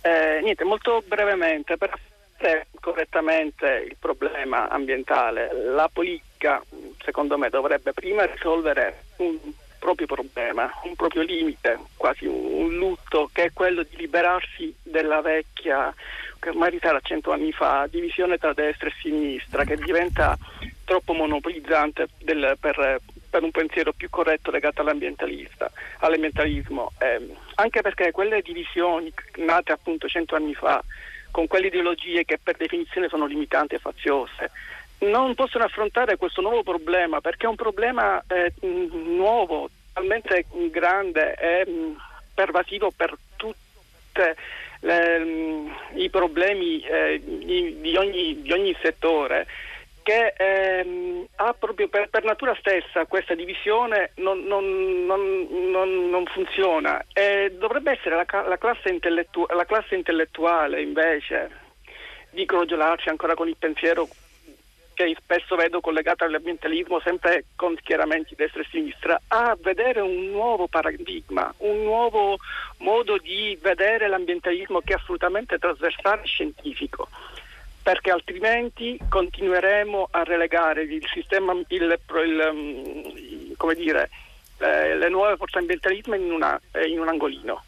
Eh, niente, molto brevemente, per affrontare correttamente il problema ambientale, la politica, secondo me, dovrebbe prima risolvere un proprio problema, un proprio limite, quasi un, lutto, che è quello di liberarsi della vecchia, che ormai risale a cento anni fa, divisione tra destra e sinistra, che diventa troppo monopolizzante del, per, per un pensiero più corretto legato all'ambientalismo, eh, anche perché quelle divisioni nate appunto cento anni fa, con quelle ideologie che per definizione sono limitanti e faziose, non possono affrontare questo nuovo problema perché è un problema eh, nuovo, talmente grande e mm, pervasivo per tutti i problemi eh, di, di, ogni, di, ogni, settore che ehm, ha proprio per, per, natura stessa questa divisione non, non, non, non funziona. E dovrebbe essere la, la, classe intellettu- la classe intellettuale invece di crogiolarci ancora con il pensiero che spesso vedo collegata all'ambientalismo sempre con schieramenti destra e sinistra, a vedere un nuovo paradigma, un nuovo modo di vedere l'ambientalismo che è assolutamente trasversale e scientifico perché altrimenti continueremo a relegare il sistema, il, il, mm, come dire, eh, le nuove forze ambientalismo in, una, eh, in un angolino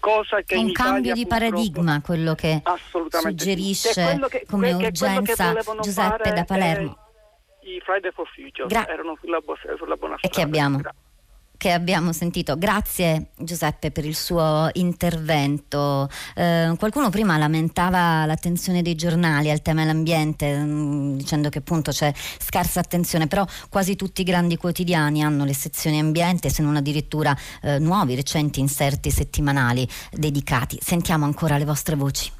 cosa che è un cambio di paradigma quello che suggerisce sì. che, come che, urgenza Giuseppe da Palermo. I Friday for Future Gra- erano sulla, sulla buona strada. E che abbiamo. Gra- che abbiamo sentito. Grazie Giuseppe per il suo intervento. Eh, qualcuno prima lamentava l'attenzione dei giornali al tema dell'ambiente, mm, dicendo che appunto c'è scarsa attenzione, però quasi tutti i grandi quotidiani hanno le sezioni ambiente, se non addirittura eh, nuovi, recenti inserti settimanali dedicati. Sentiamo ancora le vostre voci.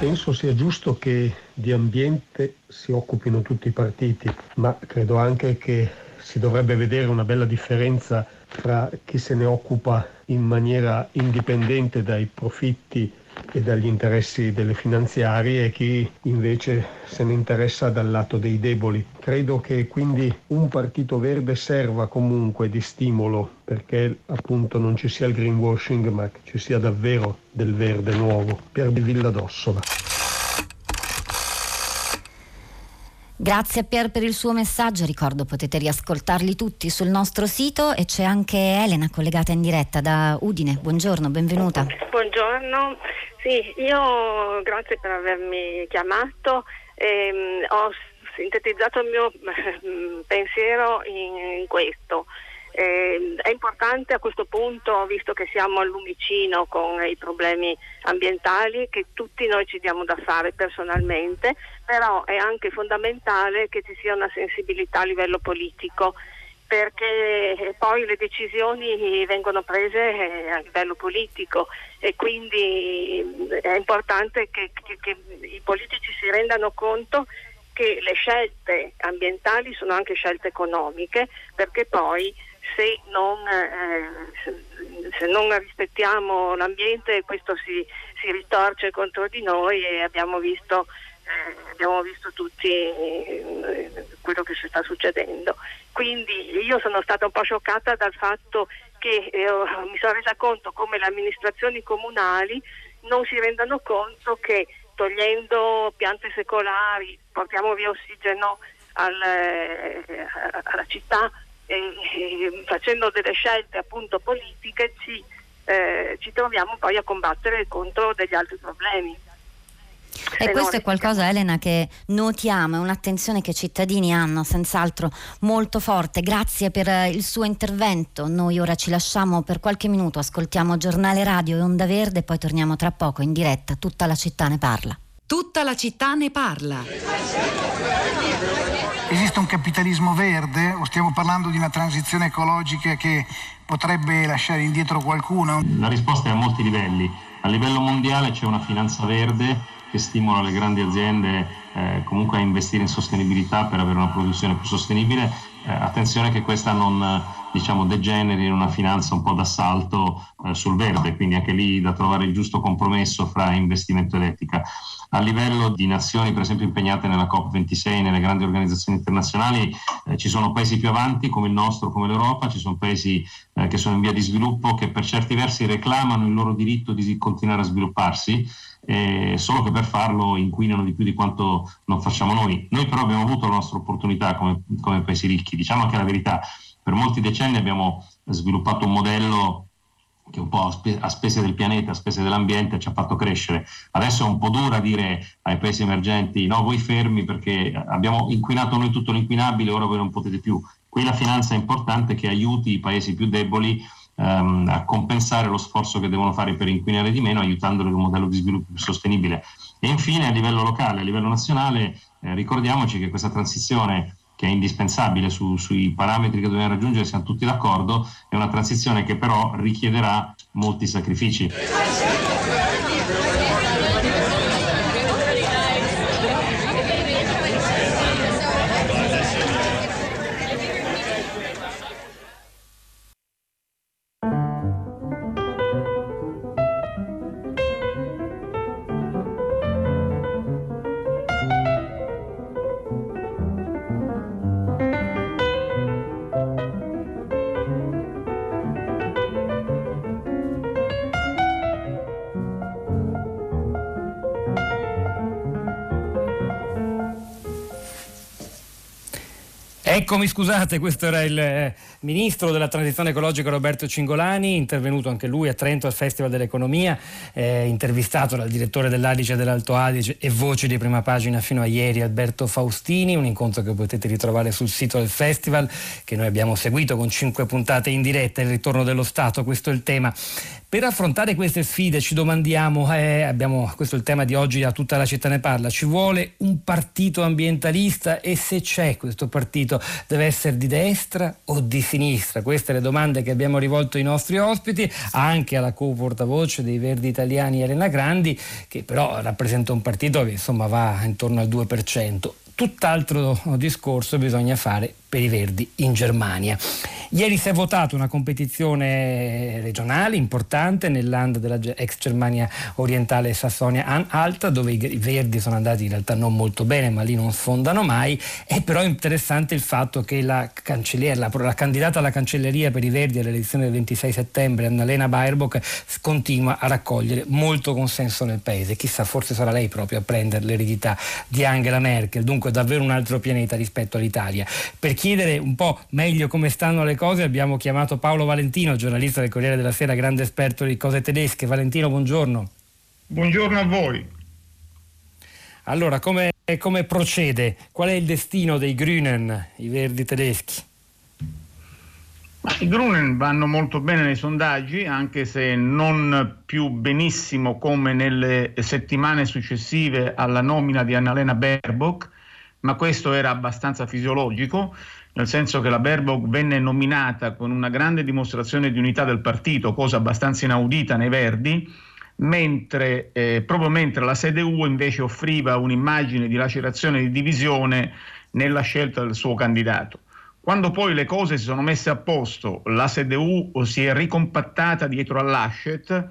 Penso sia giusto che di ambiente si occupino tutti i partiti, ma credo anche che si dovrebbe vedere una bella differenza fra chi se ne occupa in maniera indipendente dai profitti e dagli interessi delle finanziarie e chi invece se ne interessa dal lato dei deboli. Credo che quindi un partito verde serva comunque di stimolo perché appunto non ci sia il greenwashing ma che ci sia davvero del verde nuovo. Pier di Villa Grazie a Pier per il suo messaggio, ricordo potete riascoltarli tutti sul nostro sito e c'è anche Elena collegata in diretta da Udine. Buongiorno, benvenuta. Buongiorno, sì, io grazie per avermi chiamato, ehm, ho sintetizzato il mio pensiero in, in questo. Eh, è importante a questo punto, visto che siamo al lumicino con i problemi ambientali, che tutti noi ci diamo da fare personalmente, però è anche fondamentale che ci sia una sensibilità a livello politico perché poi le decisioni vengono prese eh, a livello politico e quindi è importante che, che, che i politici si rendano conto che le scelte ambientali sono anche scelte economiche perché poi se non, eh, se non rispettiamo l'ambiente questo si, si, ritorce contro di noi e abbiamo visto, eh, abbiamo visto tutti eh, quello che sta succedendo. Quindi io sono stata un po' scioccata dal fatto che eh, mi sono resa conto come le amministrazioni comunali non si rendano conto che togliendo piante secolari portiamo via ossigeno al, eh, alla città e, facendo delle scelte appunto politiche ci, eh, ci troviamo poi a combattere contro degli altri problemi. E questo è qualcosa, Elena, che notiamo, è un'attenzione che i cittadini hanno senz'altro molto forte. Grazie per eh, il suo intervento. Noi ora ci lasciamo per qualche minuto, ascoltiamo giornale radio e Onda Verde e poi torniamo tra poco in diretta. Tutta la città ne parla. Tutta la città ne parla. Esiste un capitalismo verde o stiamo parlando di una transizione ecologica che potrebbe lasciare indietro qualcuno? La risposta è a molti livelli. A livello mondiale c'è una finanza verde che stimola le grandi aziende eh, comunque a investire in sostenibilità per avere una produzione più sostenibile. Eh, attenzione che questa non diciamo, degeneri in una finanza un po' d'assalto eh, sul verde, quindi anche lì da trovare il giusto compromesso fra investimento ed etica. A livello di nazioni, per esempio, impegnate nella COP26, nelle grandi organizzazioni internazionali, eh, ci sono paesi più avanti come il nostro, come l'Europa, ci sono paesi eh, che sono in via di sviluppo che per certi versi reclamano il loro diritto di continuare a svilupparsi. Eh, solo che per farlo inquinano di più di quanto non facciamo noi. Noi però abbiamo avuto la nostra opportunità come, come paesi ricchi, diciamo anche la verità, per molti decenni abbiamo sviluppato un modello che un po' a spese del pianeta, a spese dell'ambiente ci ha fatto crescere. Adesso è un po' dura dire ai paesi emergenti no, voi fermi perché abbiamo inquinato noi tutto l'inquinabile, ora voi non potete più. Qui la finanza è importante che aiuti i paesi più deboli ehm, a compensare lo sforzo che devono fare per inquinare di meno, aiutandole con un modello di sviluppo più sostenibile. E infine a livello locale, a livello nazionale, eh, ricordiamoci che questa transizione che è indispensabile su, sui parametri che dobbiamo raggiungere, siamo tutti d'accordo, è una transizione che però richiederà molti sacrifici. Eccomi, scusate, questo era il eh, ministro della transizione ecologica Roberto Cingolani, intervenuto anche lui a Trento al Festival dell'Economia, eh, intervistato dal direttore dell'Adice dell'Alto Adige e voce di prima pagina fino a ieri Alberto Faustini, un incontro che potete ritrovare sul sito del festival che noi abbiamo seguito con cinque puntate in diretta, il ritorno dello Stato, questo è il tema. Per affrontare queste sfide ci domandiamo, eh, abbiamo, questo è il tema di oggi, a tutta la città ne parla, ci vuole un partito ambientalista e se c'è questo partito deve essere di destra o di sinistra? Queste le domande che abbiamo rivolto ai nostri ospiti, anche alla co-portavoce dei Verdi Italiani Elena Grandi, che però rappresenta un partito che insomma va intorno al 2%. Tutt'altro discorso bisogna fare per i Verdi in Germania. Ieri si è votata una competizione regionale importante nel land della ex Germania orientale Sassonia-Alta dove i Verdi sono andati in realtà non molto bene ma lì non sfondano mai. È però interessante il fatto che la, la, la candidata alla cancelleria per i Verdi all'elezione del 26 settembre Annalena Baerbock continua a raccogliere molto consenso nel paese. Chissà forse sarà lei proprio a prendere l'eredità di Angela Merkel. Dunque davvero un altro pianeta rispetto all'Italia. Per chiedere un po' meglio come stanno le cose abbiamo chiamato Paolo Valentino, giornalista del Corriere della Sera, grande esperto di cose tedesche. Valentino, buongiorno. Buongiorno a voi. Allora, come, come procede? Qual è il destino dei Grünen, i verdi tedeschi? I Grünen vanno molto bene nei sondaggi, anche se non più benissimo come nelle settimane successive alla nomina di Annalena Baerbock, ma questo era abbastanza fisiologico, nel senso che la Baerbock venne nominata con una grande dimostrazione di unità del partito, cosa abbastanza inaudita nei Verdi, mentre, eh, proprio mentre la CDU invece offriva un'immagine di lacerazione e di divisione nella scelta del suo candidato. Quando poi le cose si sono messe a posto, la CDU si è ricompattata dietro all'Aschet,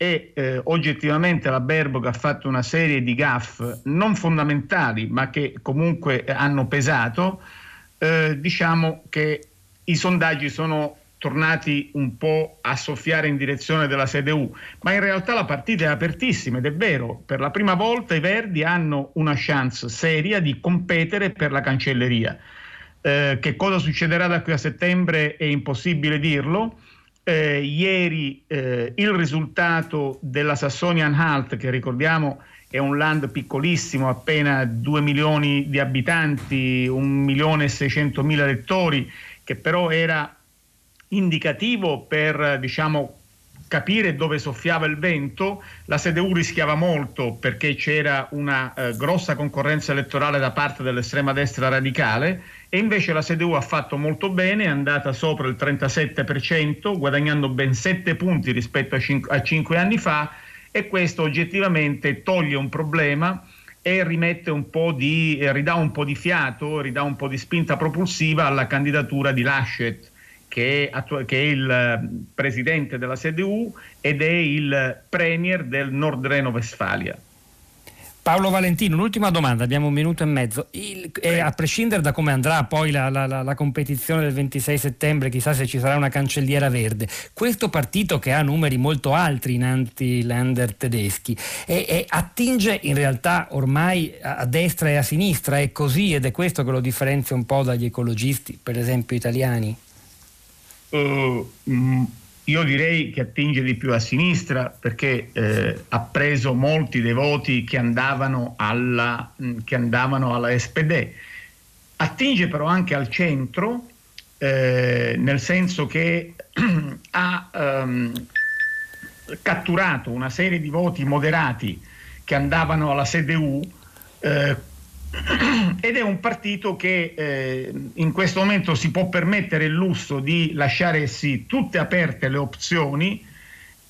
e eh, oggettivamente la Baerbock ha fatto una serie di gaff non fondamentali ma che comunque hanno pesato, eh, diciamo che i sondaggi sono tornati un po' a soffiare in direzione della CDU, ma in realtà la partita è apertissima ed è vero, per la prima volta i Verdi hanno una chance seria di competere per la cancelleria. Eh, che cosa succederà da qui a settembre è impossibile dirlo, eh, ieri eh, il risultato della Sassonia-Anhalt, che ricordiamo è un land piccolissimo, appena 2 milioni di abitanti, 1 milione e 600 mila elettori, che però era indicativo per diciamo, capire dove soffiava il vento, la CDU rischiava molto perché c'era una eh, grossa concorrenza elettorale da parte dell'estrema destra radicale e invece la CDU ha fatto molto bene, è andata sopra il 37%, guadagnando ben 7 punti rispetto a 5, a 5 anni fa e questo oggettivamente toglie un problema e rimette un po' di, ridà un po' di fiato, ridà un po' di spinta propulsiva alla candidatura di Laschet che è, che è, il eh, presidente della CDU ed è il premier del Nord Reno-Vestfalia. Paolo Valentino, un'ultima domanda, abbiamo un minuto e mezzo. Il, eh, a prescindere da come andrà poi la, la, la, la, competizione del 26 settembre, chissà se ci sarà una cancelliera verde, questo partito che ha numeri molto altri in anti-lander tedeschi e, e attinge in realtà ormai a, a, destra e a sinistra, è così ed è questo che lo differenzia un po' dagli ecologisti, per esempio italiani? Uh, io direi che attinge di più a sinistra perché eh, ha preso molti dei voti che andavano alla, che andavano alla SPD. Attinge però anche al centro, eh, nel senso che ha ehm, catturato una serie di voti moderati che andavano alla CDU eh, ed è un partito che eh, in questo momento si può permettere il lusso di lasciare sì tutte aperte le opzioni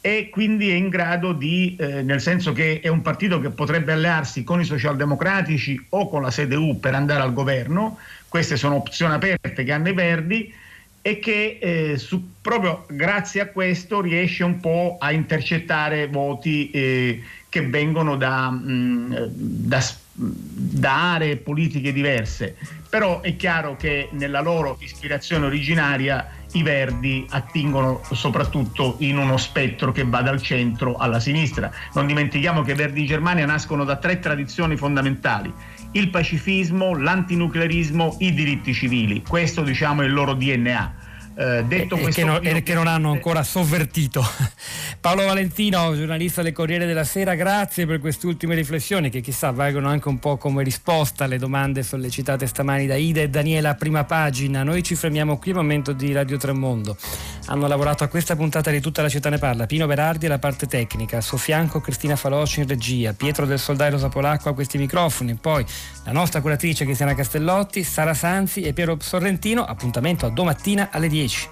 e quindi è in grado di, eh, nel senso che è un partito che potrebbe allearsi con i socialdemocratici o con la CDU per andare al governo, queste sono opzioni aperte che hanno i Verdi e che eh, su, proprio grazie a questo riesce un po' a intercettare voti eh, che vengono da, mh, mm, da, da, aree politiche diverse. Però è chiaro che nella loro ispirazione originaria i Verdi attingono soprattutto in uno spettro che va dal centro alla sinistra. Non dimentichiamo che i Verdi in Germania nascono da tre tradizioni fondamentali. Il pacifismo, l'antinuclearismo, i diritti civili. Questo diciamo è il loro DNA eh, detto e, questo, che, non, e che non hanno ancora sovvertito. Paolo Valentino, giornalista del Corriere della Sera, grazie per queste ultime riflessioni che chissà valgono anche un po' come risposta alle domande sollecitate stamani da Ida e Daniela a prima pagina. Noi ci fermiamo qui, momento di Radio Tremondo. Hanno lavorato a questa puntata di Tutta la città ne parla Pino Berardi alla parte tecnica, a suo fianco Cristina Faloci in regia, Pietro del Soldai Rosa Polacco a questi microfoni, poi la nostra curatrice Cristiana Castellotti, Sara Sanzi e Piero Sorrentino. Appuntamento a domattina alle 10. Beijo.